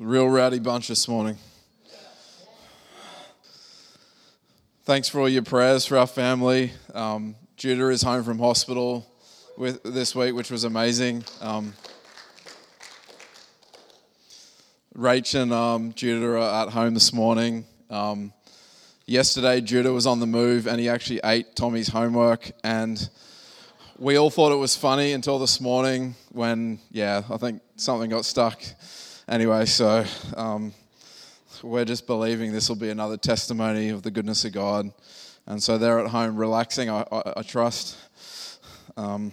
Real rowdy bunch this morning. Thanks for all your prayers for our family. Um, Judah is home from hospital with this week, which was amazing. Um, Rach and um, Judah are at home this morning. Um, yesterday, Judah was on the move and he actually ate Tommy's homework. And we all thought it was funny until this morning when, yeah, I think something got stuck. Anyway, so um, we're just believing this will be another testimony of the goodness of God. And so they're at home relaxing, I, I, I trust. Um,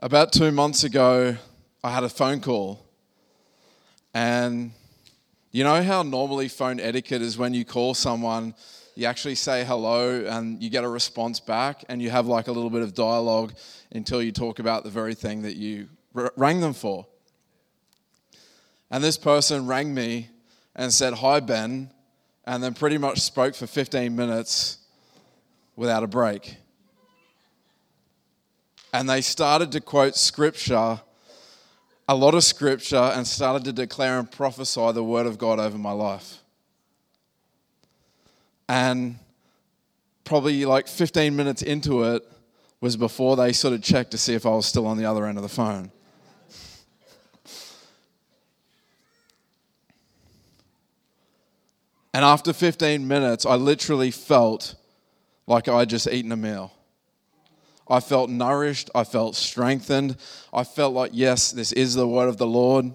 about two months ago, I had a phone call. And you know how normally phone etiquette is when you call someone, you actually say hello and you get a response back, and you have like a little bit of dialogue until you talk about the very thing that you rang them for. And this person rang me and said, Hi, Ben, and then pretty much spoke for 15 minutes without a break. And they started to quote scripture, a lot of scripture, and started to declare and prophesy the word of God over my life. And probably like 15 minutes into it was before they sort of checked to see if I was still on the other end of the phone. And after 15 minutes, I literally felt like I would just eaten a meal. I felt nourished. I felt strengthened. I felt like, yes, this is the word of the Lord.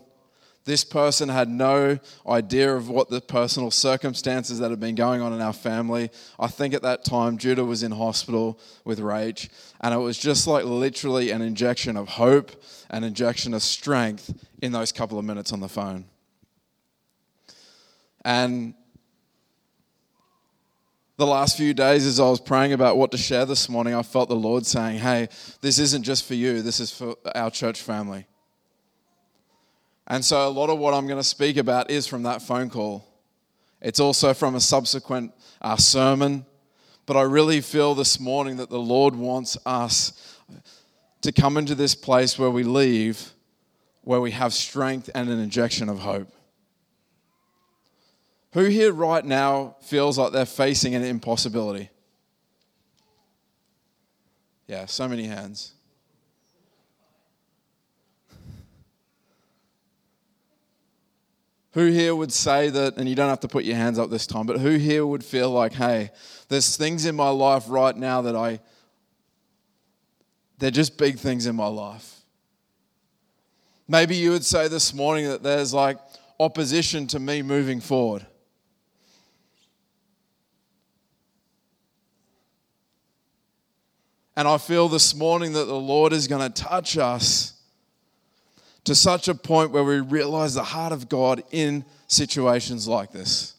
This person had no idea of what the personal circumstances that had been going on in our family. I think at that time, Judah was in hospital with rage, and it was just like literally an injection of hope, an injection of strength in those couple of minutes on the phone. And the last few days, as I was praying about what to share this morning, I felt the Lord saying, Hey, this isn't just for you, this is for our church family. And so, a lot of what I'm going to speak about is from that phone call. It's also from a subsequent uh, sermon. But I really feel this morning that the Lord wants us to come into this place where we leave, where we have strength and an injection of hope. Who here right now feels like they're facing an impossibility? Yeah, so many hands. Who here would say that, and you don't have to put your hands up this time, but who here would feel like, hey, there's things in my life right now that I, they're just big things in my life. Maybe you would say this morning that there's like opposition to me moving forward. And I feel this morning that the Lord is going to touch us to such a point where we realize the heart of God in situations like this.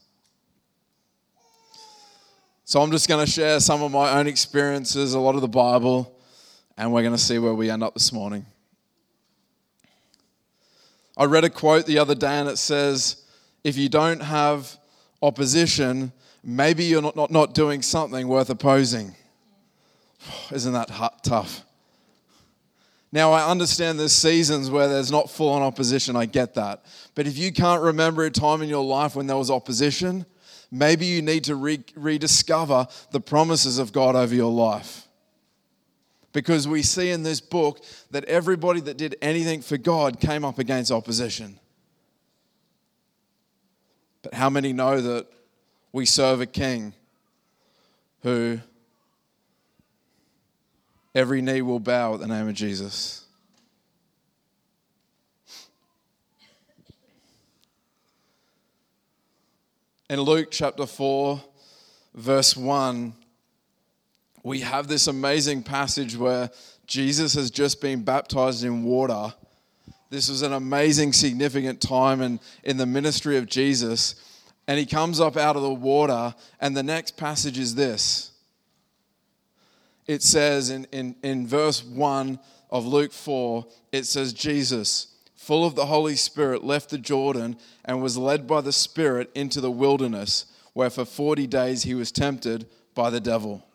So I'm just going to share some of my own experiences, a lot of the Bible, and we're going to see where we end up this morning. I read a quote the other day and it says, If you don't have opposition, maybe you're not, not, not doing something worth opposing. Isn't that tough? Now, I understand there's seasons where there's not full on opposition. I get that. But if you can't remember a time in your life when there was opposition, maybe you need to re- rediscover the promises of God over your life. Because we see in this book that everybody that did anything for God came up against opposition. But how many know that we serve a king who Every knee will bow at the name of Jesus. In Luke chapter 4, verse 1, we have this amazing passage where Jesus has just been baptized in water. This was an amazing, significant time in, in the ministry of Jesus. And he comes up out of the water, and the next passage is this it says in, in, in verse 1 of Luke 4, it says, Jesus, full of the Holy Spirit, left the Jordan and was led by the Spirit into the wilderness, where for 40 days he was tempted by the devil.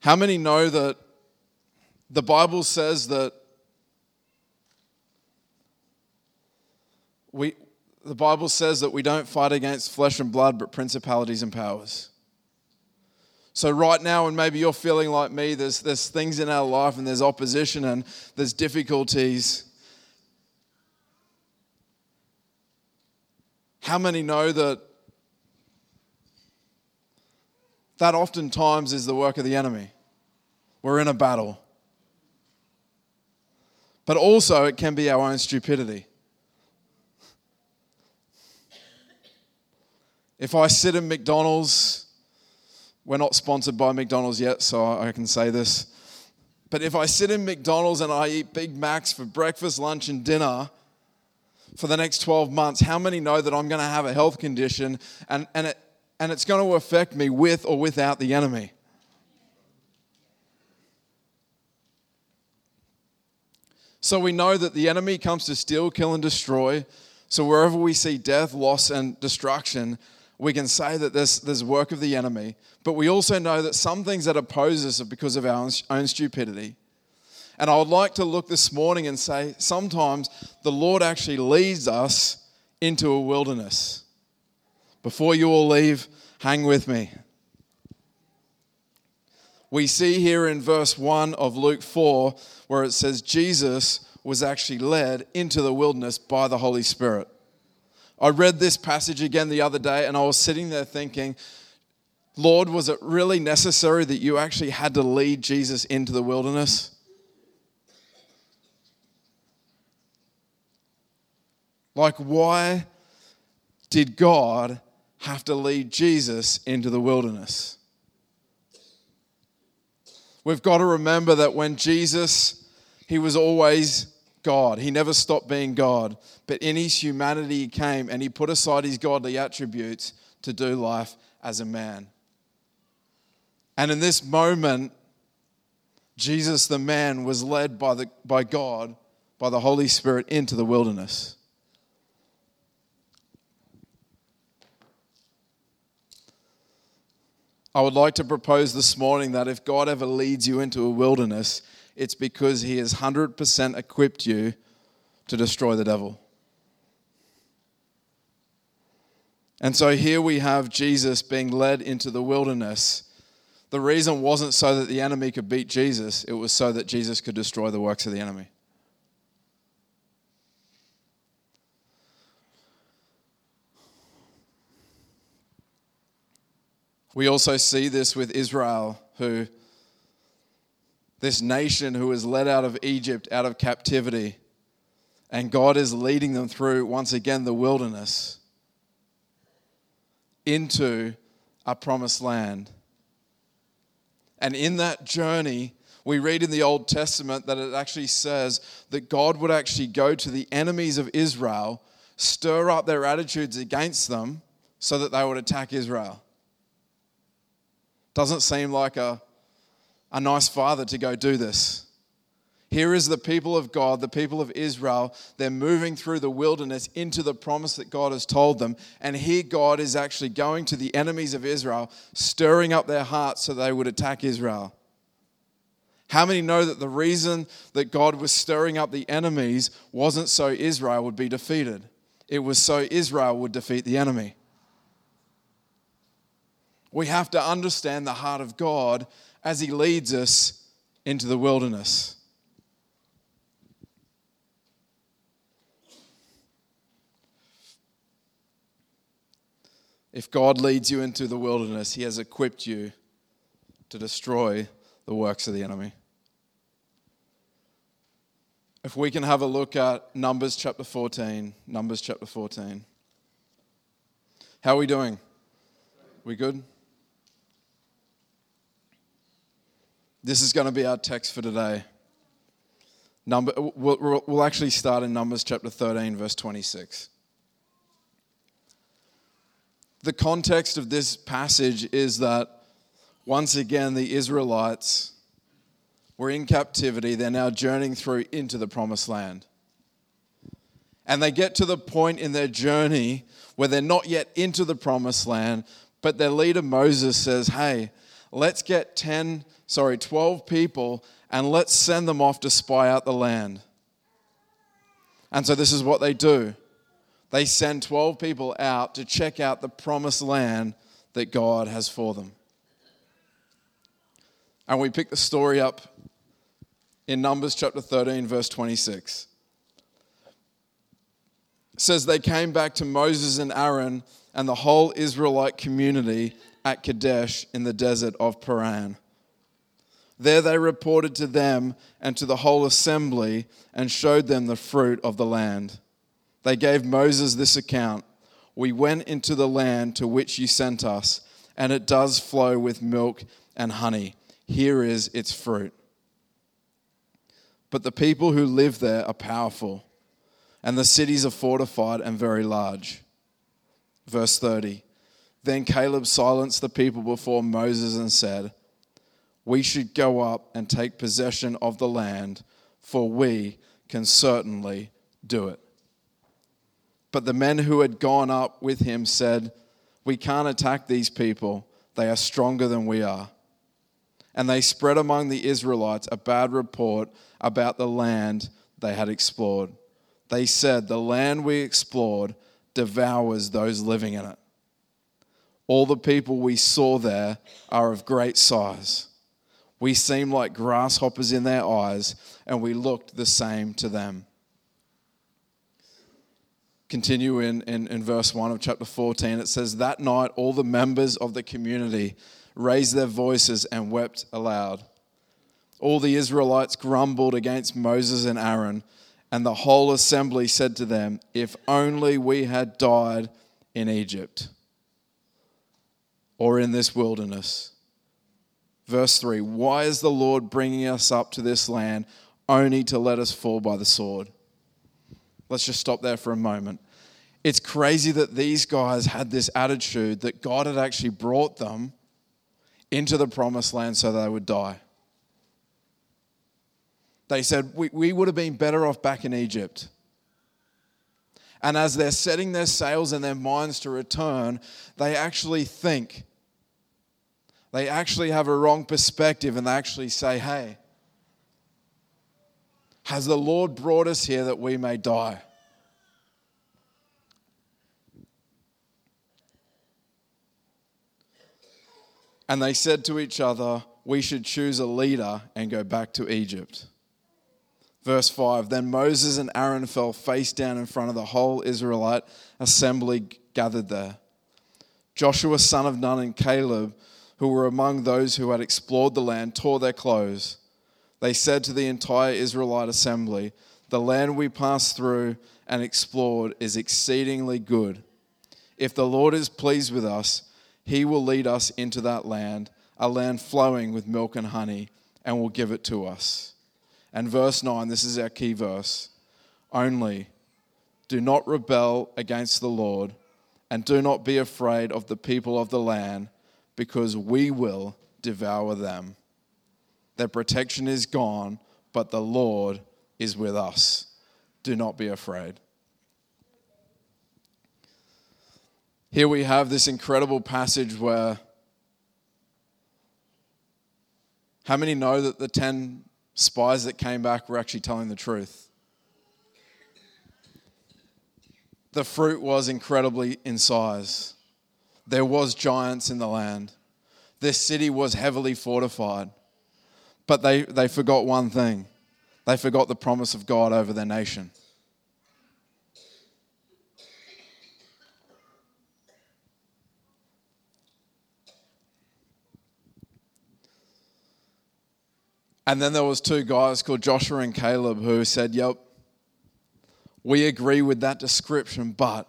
How many know that the Bible says that we, the Bible says that we don't fight against flesh and blood, but principalities and powers. So, right now, and maybe you're feeling like me, there's, there's things in our life and there's opposition and there's difficulties. How many know that that oftentimes is the work of the enemy? We're in a battle. But also, it can be our own stupidity. If I sit in McDonald's, we're not sponsored by McDonald's yet, so I can say this. But if I sit in McDonald's and I eat Big Macs for breakfast, lunch, and dinner for the next 12 months, how many know that I'm going to have a health condition and, and, it, and it's going to affect me with or without the enemy? So we know that the enemy comes to steal, kill, and destroy. So wherever we see death, loss, and destruction, we can say that there's, there's work of the enemy. But we also know that some things that oppose us are because of our own stupidity. And I would like to look this morning and say sometimes the Lord actually leads us into a wilderness. Before you all leave, hang with me. We see here in verse 1 of Luke 4 where it says Jesus was actually led into the wilderness by the Holy Spirit. I read this passage again the other day and I was sitting there thinking, Lord, was it really necessary that you actually had to lead Jesus into the wilderness? Like, why did God have to lead Jesus into the wilderness? We've got to remember that when Jesus, he was always God. He never stopped being God. But in his humanity, he came and he put aside his godly attributes to do life as a man. And in this moment, Jesus, the man, was led by, the, by God, by the Holy Spirit, into the wilderness. I would like to propose this morning that if God ever leads you into a wilderness, it's because He has 100% equipped you to destroy the devil. And so here we have Jesus being led into the wilderness. The reason wasn't so that the enemy could beat Jesus, it was so that Jesus could destroy the works of the enemy. We also see this with Israel, who this nation who was led out of Egypt, out of captivity, and God is leading them through once again the wilderness into a promised land. And in that journey, we read in the Old Testament that it actually says that God would actually go to the enemies of Israel, stir up their attitudes against them so that they would attack Israel. Doesn't seem like a a nice father to go do this. Here is the people of God, the people of Israel. They're moving through the wilderness into the promise that God has told them. And here God is actually going to the enemies of Israel, stirring up their hearts so they would attack Israel. How many know that the reason that God was stirring up the enemies wasn't so Israel would be defeated? It was so Israel would defeat the enemy. We have to understand the heart of God as He leads us into the wilderness. If God leads you into the wilderness, He has equipped you to destroy the works of the enemy. If we can have a look at Numbers chapter 14, Numbers chapter 14. How are we doing? We good? This is going to be our text for today. Number, we'll, we'll actually start in Numbers chapter 13, verse 26. The context of this passage is that once again the Israelites were in captivity. They're now journeying through into the promised land. And they get to the point in their journey where they're not yet into the promised land, but their leader Moses says, Hey, let's get 10, sorry, 12 people and let's send them off to spy out the land. And so this is what they do they send 12 people out to check out the promised land that God has for them. And we pick the story up in Numbers chapter 13, verse 26. It says, They came back to Moses and Aaron and the whole Israelite community at Kadesh in the desert of Paran. There they reported to them and to the whole assembly and showed them the fruit of the land. They gave Moses this account We went into the land to which you sent us, and it does flow with milk and honey. Here is its fruit. But the people who live there are powerful, and the cities are fortified and very large. Verse 30 Then Caleb silenced the people before Moses and said, we should go up and take possession of the land, for we can certainly do it. But the men who had gone up with him said, We can't attack these people, they are stronger than we are. And they spread among the Israelites a bad report about the land they had explored. They said, The land we explored devours those living in it. All the people we saw there are of great size. We seemed like grasshoppers in their eyes, and we looked the same to them. Continue in, in, in verse 1 of chapter 14. It says, That night all the members of the community raised their voices and wept aloud. All the Israelites grumbled against Moses and Aaron, and the whole assembly said to them, If only we had died in Egypt or in this wilderness Verse 3 Why is the Lord bringing us up to this land only to let us fall by the sword? Let's just stop there for a moment. It's crazy that these guys had this attitude that God had actually brought them into the promised land so they would die. They said, We, we would have been better off back in Egypt. And as they're setting their sails and their minds to return, they actually think they actually have a wrong perspective and they actually say, hey, has the Lord brought us here that we may die? And they said to each other, We should choose a leader and go back to Egypt. Verse 5 Then Moses and Aaron fell face down in front of the whole Israelite assembly gathered there. Joshua, son of Nun, and Caleb, who were among those who had explored the land tore their clothes. They said to the entire Israelite assembly, The land we passed through and explored is exceedingly good. If the Lord is pleased with us, he will lead us into that land, a land flowing with milk and honey, and will give it to us. And verse 9, this is our key verse. Only do not rebel against the Lord, and do not be afraid of the people of the land because we will devour them. Their protection is gone, but the Lord is with us. Do not be afraid. Here we have this incredible passage where how many know that the 10 spies that came back were actually telling the truth? The fruit was incredibly in size there was giants in the land. This city was heavily fortified. But they, they forgot one thing. They forgot the promise of God over their nation. And then there was two guys called Joshua and Caleb who said, "Yep, we agree with that description, but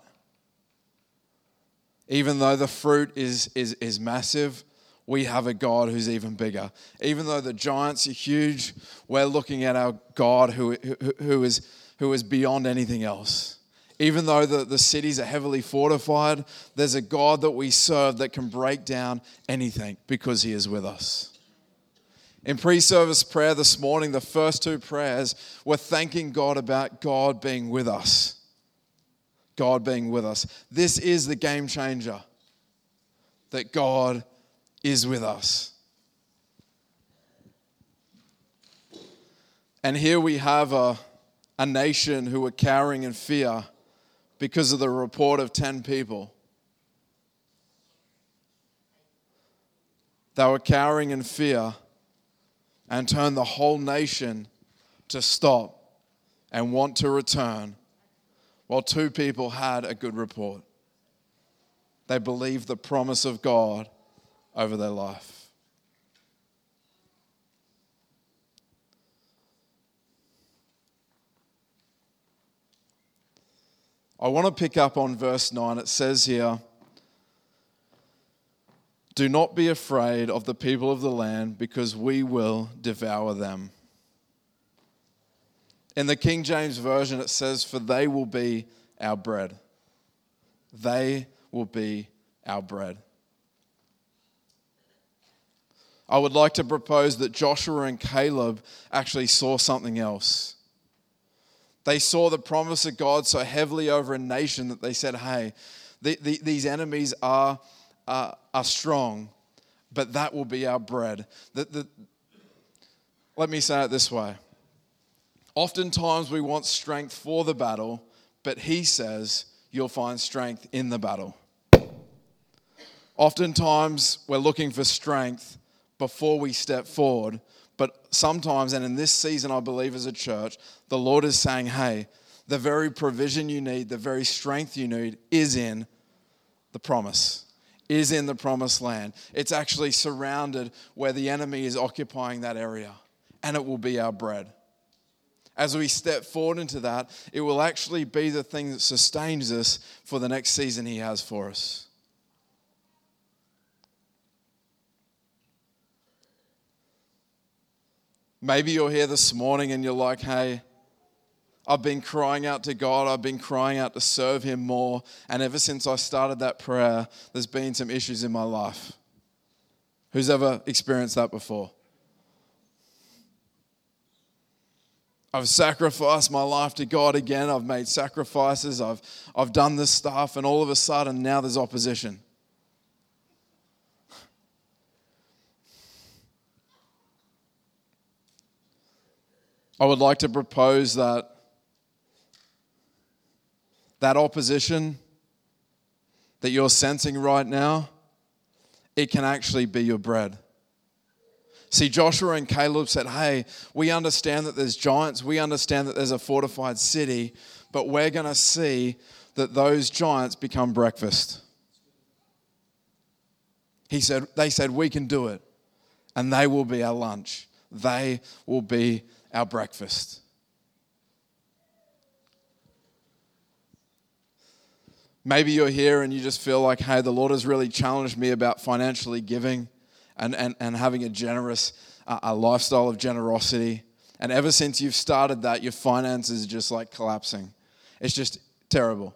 even though the fruit is, is, is massive, we have a God who's even bigger. Even though the giants are huge, we're looking at our God who, who, who, is, who is beyond anything else. Even though the, the cities are heavily fortified, there's a God that we serve that can break down anything because he is with us. In pre service prayer this morning, the first two prayers were thanking God about God being with us. God being with us. This is the game changer that God is with us. And here we have a, a nation who are cowering in fear because of the report of 10 people. They were cowering in fear and turned the whole nation to stop and want to return while two people had a good report. They believed the promise of God over their life. I want to pick up on verse 9. It says here, Do not be afraid of the people of the land, because we will devour them. In the King James Version, it says, For they will be our bread. They will be our bread. I would like to propose that Joshua and Caleb actually saw something else. They saw the promise of God so heavily over a nation that they said, hey, the, the, these enemies are, are, are strong, but that will be our bread. The, the, let me say it this way. Oftentimes we want strength for the battle, but he says you'll find strength in the battle. Oftentimes we're looking for strength before we step forward, but sometimes, and in this season, I believe as a church, the Lord is saying, hey, the very provision you need, the very strength you need is in the promise, is in the promised land. It's actually surrounded where the enemy is occupying that area, and it will be our bread. As we step forward into that, it will actually be the thing that sustains us for the next season He has for us. Maybe you're here this morning and you're like, hey, I've been crying out to God. I've been crying out to serve Him more. And ever since I started that prayer, there's been some issues in my life. Who's ever experienced that before? I've sacrificed my life to God again. I've made sacrifices. I've, I've done this stuff. And all of a sudden, now there's opposition. I would like to propose that that opposition that you're sensing right now, it can actually be your bread. See, Joshua and Caleb said, Hey, we understand that there's giants, we understand that there's a fortified city, but we're going to see that those giants become breakfast. He said, They said, We can do it, and they will be our lunch. They will be our breakfast. Maybe you're here and you just feel like, hey, the Lord has really challenged me about financially giving and, and, and having a generous uh, a lifestyle of generosity. And ever since you've started that, your finances are just like collapsing. It's just terrible.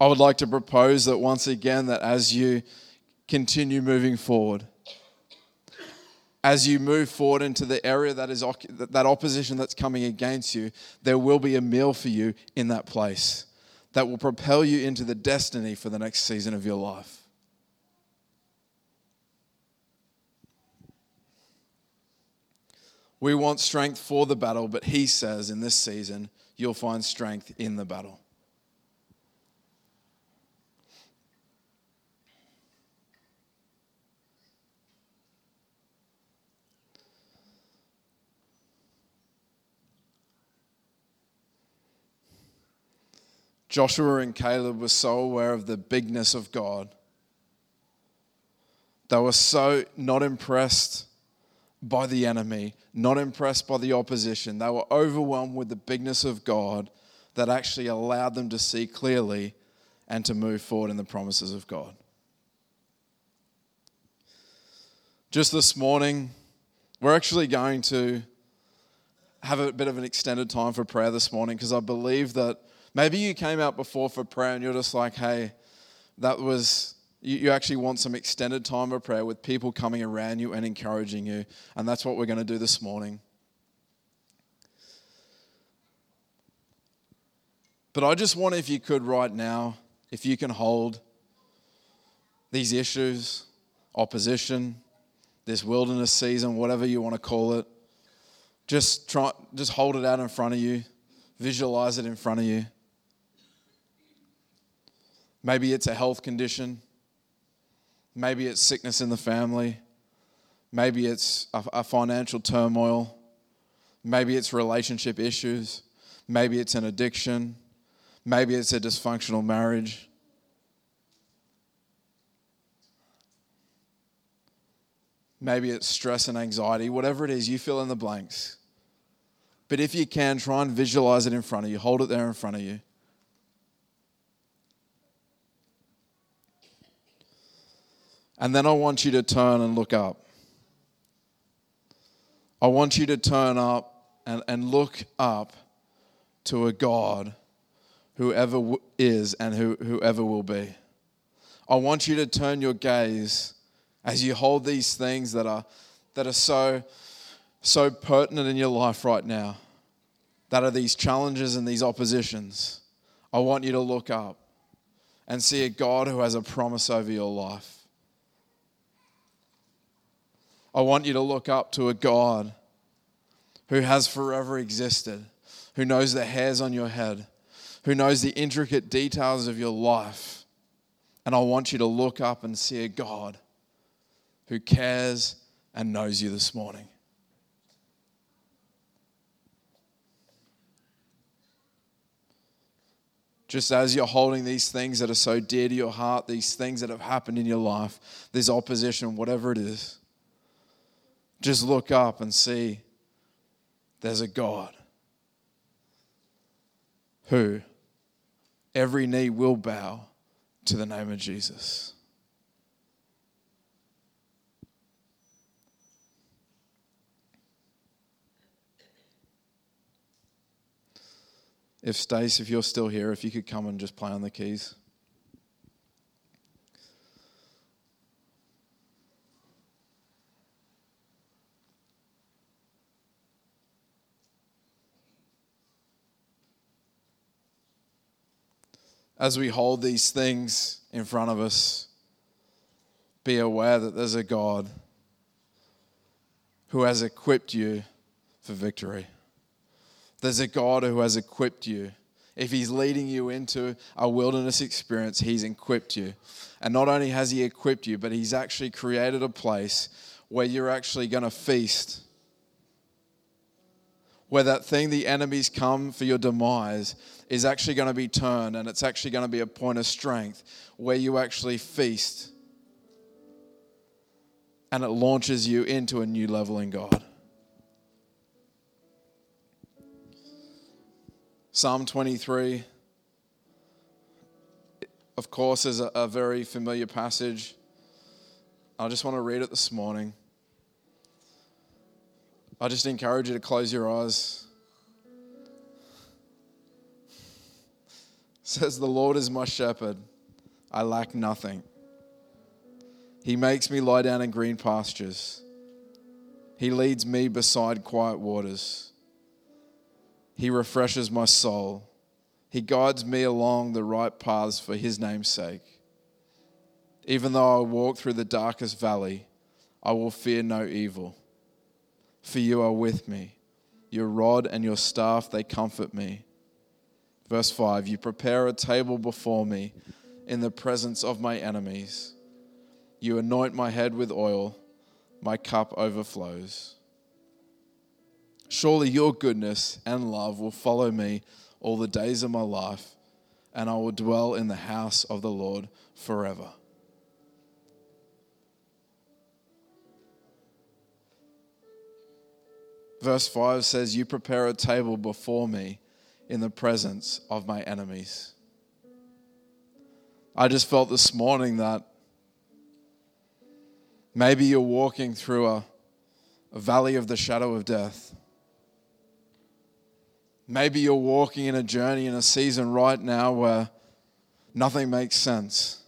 I would like to propose that once again, that as you continue moving forward, as you move forward into the area that is that opposition that's coming against you, there will be a meal for you in that place that will propel you into the destiny for the next season of your life. We want strength for the battle, but he says in this season, you'll find strength in the battle. Joshua and Caleb were so aware of the bigness of God. They were so not impressed by the enemy, not impressed by the opposition. They were overwhelmed with the bigness of God that actually allowed them to see clearly and to move forward in the promises of God. Just this morning, we're actually going to have a bit of an extended time for prayer this morning because I believe that Maybe you came out before for prayer and you're just like, hey, that was, you, you actually want some extended time of prayer with people coming around you and encouraging you. And that's what we're going to do this morning. But I just want, if you could right now, if you can hold these issues, opposition, this wilderness season, whatever you want to call it, just try, just hold it out in front of you, visualize it in front of you. Maybe it's a health condition. Maybe it's sickness in the family. Maybe it's a, a financial turmoil. Maybe it's relationship issues. Maybe it's an addiction. Maybe it's a dysfunctional marriage. Maybe it's stress and anxiety. Whatever it is, you fill in the blanks. But if you can, try and visualize it in front of you, hold it there in front of you. And then I want you to turn and look up. I want you to turn up and, and look up to a God whoever is and who, whoever will be. I want you to turn your gaze as you hold these things that are, that are so, so pertinent in your life right now, that are these challenges and these oppositions. I want you to look up and see a God who has a promise over your life. I want you to look up to a God who has forever existed, who knows the hairs on your head, who knows the intricate details of your life. And I want you to look up and see a God who cares and knows you this morning. Just as you're holding these things that are so dear to your heart, these things that have happened in your life, this opposition, whatever it is, just look up and see there's a God who every knee will bow to the name of Jesus. If Stace, if you're still here, if you could come and just play on the keys. As we hold these things in front of us, be aware that there's a God who has equipped you for victory. There's a God who has equipped you. If He's leading you into a wilderness experience, He's equipped you. And not only has He equipped you, but He's actually created a place where you're actually going to feast where that thing the enemies come for your demise is actually going to be turned and it's actually going to be a point of strength where you actually feast and it launches you into a new level in God. Psalm 23, of course, is a, a very familiar passage. I just want to read it this morning. I just encourage you to close your eyes. Says, The Lord is my shepherd, I lack nothing. He makes me lie down in green pastures. He leads me beside quiet waters. He refreshes my soul. He guides me along the right paths for his name's sake. Even though I walk through the darkest valley, I will fear no evil for you are with me. Your rod and your staff, they comfort me. Verse 5 You prepare a table before me in the presence of my enemies. You anoint my head with oil, my cup overflows. Surely your goodness and love will follow me all the days of my life, and I will dwell in the house of the Lord forever. Verse 5 says, You prepare a table before me in the presence of my enemies. I just felt this morning that maybe you're walking through a, a valley of the shadow of death. Maybe you're walking in a journey in a season right now where nothing makes sense,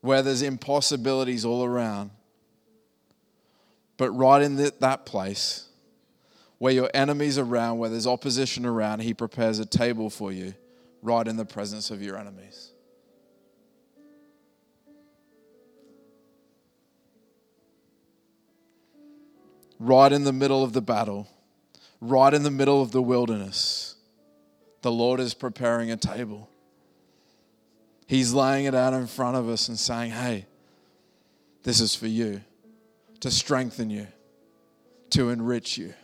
where there's impossibilities all around. But right in that place Where your enemies are around, where there's opposition around, He prepares a table for you right in the presence of your enemies. Right in the middle of the battle, right in the middle of the wilderness, the Lord is preparing a table. He's laying it out in front of us and saying, Hey, this is for you to strengthen you, to enrich you.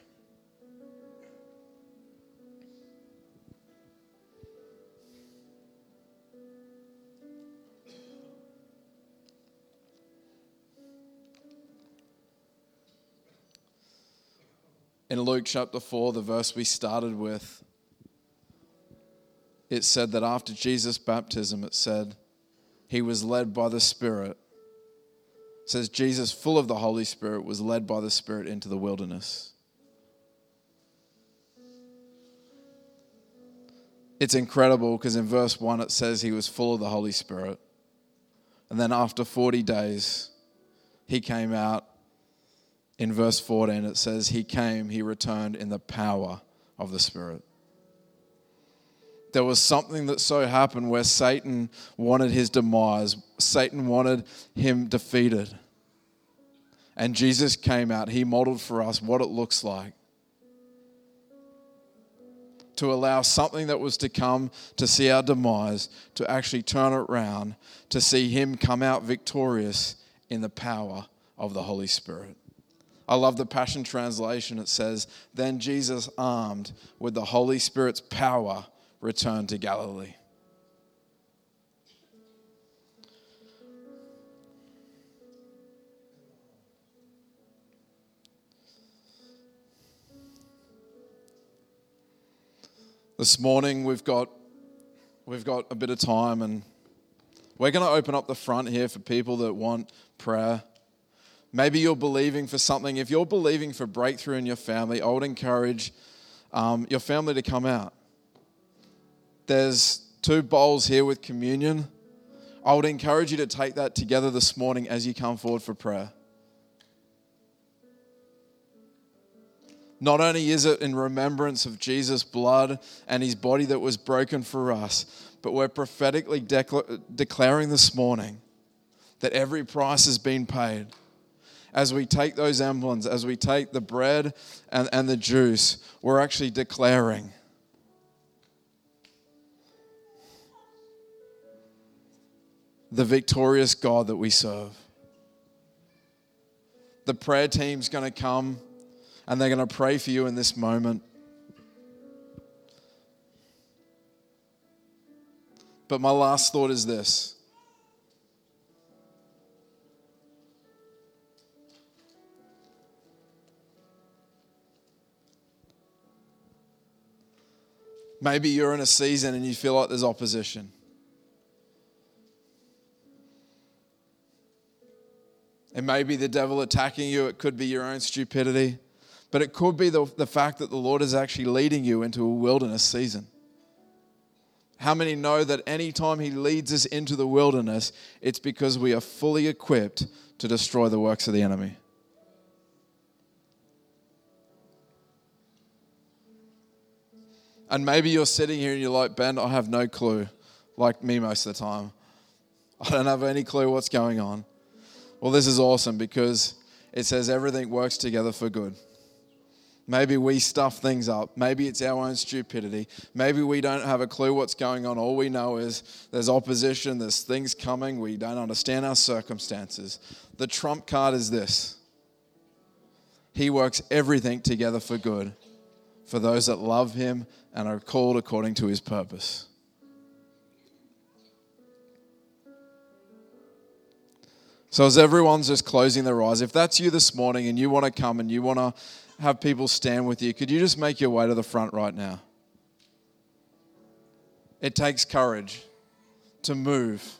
In Luke chapter 4, the verse we started with, it said that after Jesus' baptism, it said he was led by the Spirit. Says Jesus, full of the Holy Spirit, was led by the Spirit into the wilderness. It's incredible because in verse 1 it says he was full of the Holy Spirit. And then after 40 days, he came out in verse 14, it says, He came, He returned in the power of the Spirit. There was something that so happened where Satan wanted his demise, Satan wanted him defeated. And Jesus came out, He modeled for us what it looks like to allow something that was to come to see our demise to actually turn it around, to see Him come out victorious in the power of the Holy Spirit. I love the Passion Translation. It says, Then Jesus, armed with the Holy Spirit's power, returned to Galilee. This morning we've got we've got a bit of time and we're going to open up the front here for people that want prayer. Maybe you're believing for something. If you're believing for breakthrough in your family, I would encourage um, your family to come out. There's two bowls here with communion. I would encourage you to take that together this morning as you come forward for prayer. Not only is it in remembrance of Jesus' blood and his body that was broken for us, but we're prophetically declaring this morning that every price has been paid as we take those emblems, as we take the bread and, and the juice, we're actually declaring the victorious God that we serve. The prayer team's going to come and they're going to pray for you in this moment. But my last thought is this Maybe you're in a season and you feel like there's opposition. It may be the devil attacking you, it could be your own stupidity, but it could be the, the fact that the Lord is actually leading you into a wilderness season. How many know that anytime He leads us into the wilderness, it's because we are fully equipped to destroy the works of the enemy? And maybe you're sitting here and you're like, Ben, I have no clue, like me most of the time. I don't have any clue what's going on. Well, this is awesome because it says everything works together for good. Maybe we stuff things up. Maybe it's our own stupidity. Maybe we don't have a clue what's going on. All we know is there's opposition, there's things coming. We don't understand our circumstances. The trump card is this He works everything together for good for those that love him and are called according to his purpose. So, as everyone's just closing their eyes, if that's you this morning and you want to come and you want to have people stand with you, could you just make your way to the front right now? It takes courage to move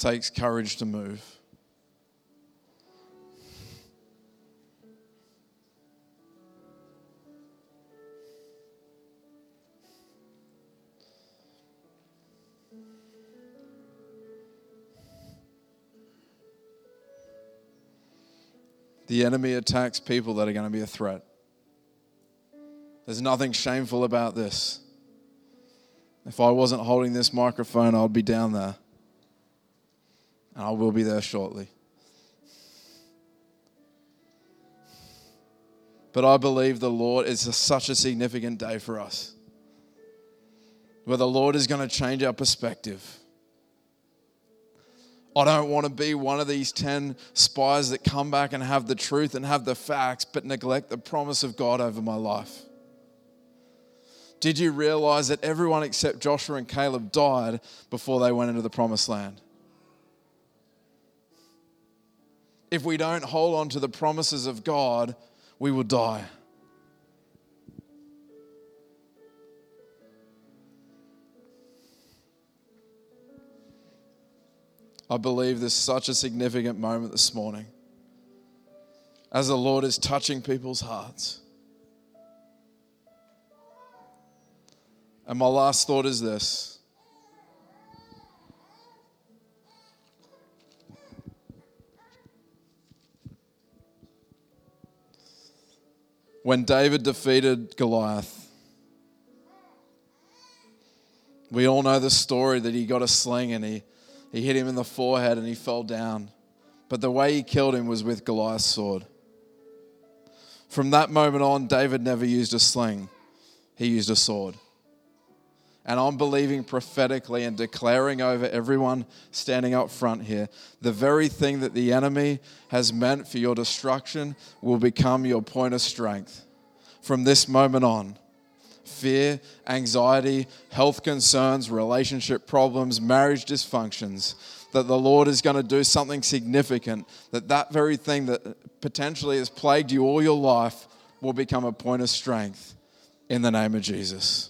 takes courage to move. The enemy attacks people that are going to be a threat. There's nothing shameful about this. If I wasn't holding this microphone, I'd be down there. And I will be there shortly. But I believe the Lord is a, such a significant day for us where the Lord is going to change our perspective. I don't want to be one of these 10 spies that come back and have the truth and have the facts, but neglect the promise of God over my life. Did you realize that everyone except Joshua and Caleb died before they went into the promised land? If we don't hold on to the promises of God, we will die. I believe this is such a significant moment this morning as the Lord is touching people's hearts. And my last thought is this. When David defeated Goliath, we all know the story that he got a sling and he he hit him in the forehead and he fell down. But the way he killed him was with Goliath's sword. From that moment on, David never used a sling, he used a sword. And I'm believing prophetically and declaring over everyone standing up front here the very thing that the enemy has meant for your destruction will become your point of strength. From this moment on, fear, anxiety, health concerns, relationship problems, marriage dysfunctions, that the Lord is going to do something significant, that that very thing that potentially has plagued you all your life will become a point of strength in the name of Jesus.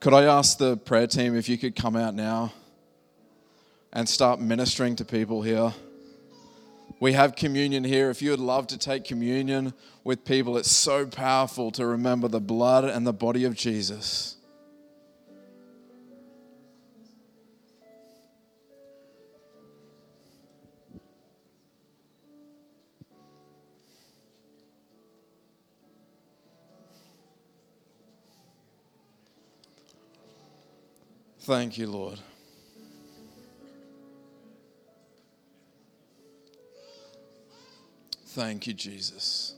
Could I ask the prayer team if you could come out now and start ministering to people here? We have communion here. If you would love to take communion with people, it's so powerful to remember the blood and the body of Jesus. Thank you, Lord. Thank you, Jesus.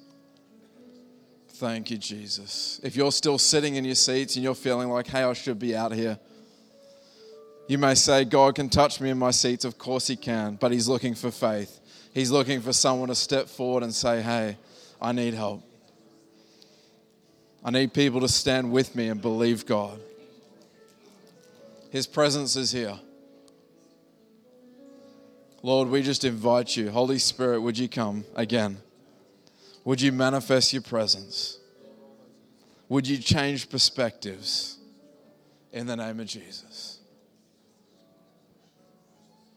Thank you, Jesus. If you're still sitting in your seats and you're feeling like, hey, I should be out here, you may say, God can touch me in my seats. Of course, He can, but He's looking for faith. He's looking for someone to step forward and say, hey, I need help. I need people to stand with me and believe God. His presence is here. Lord, we just invite you. Holy Spirit, would you come again? Would you manifest your presence? Would you change perspectives in the name of Jesus?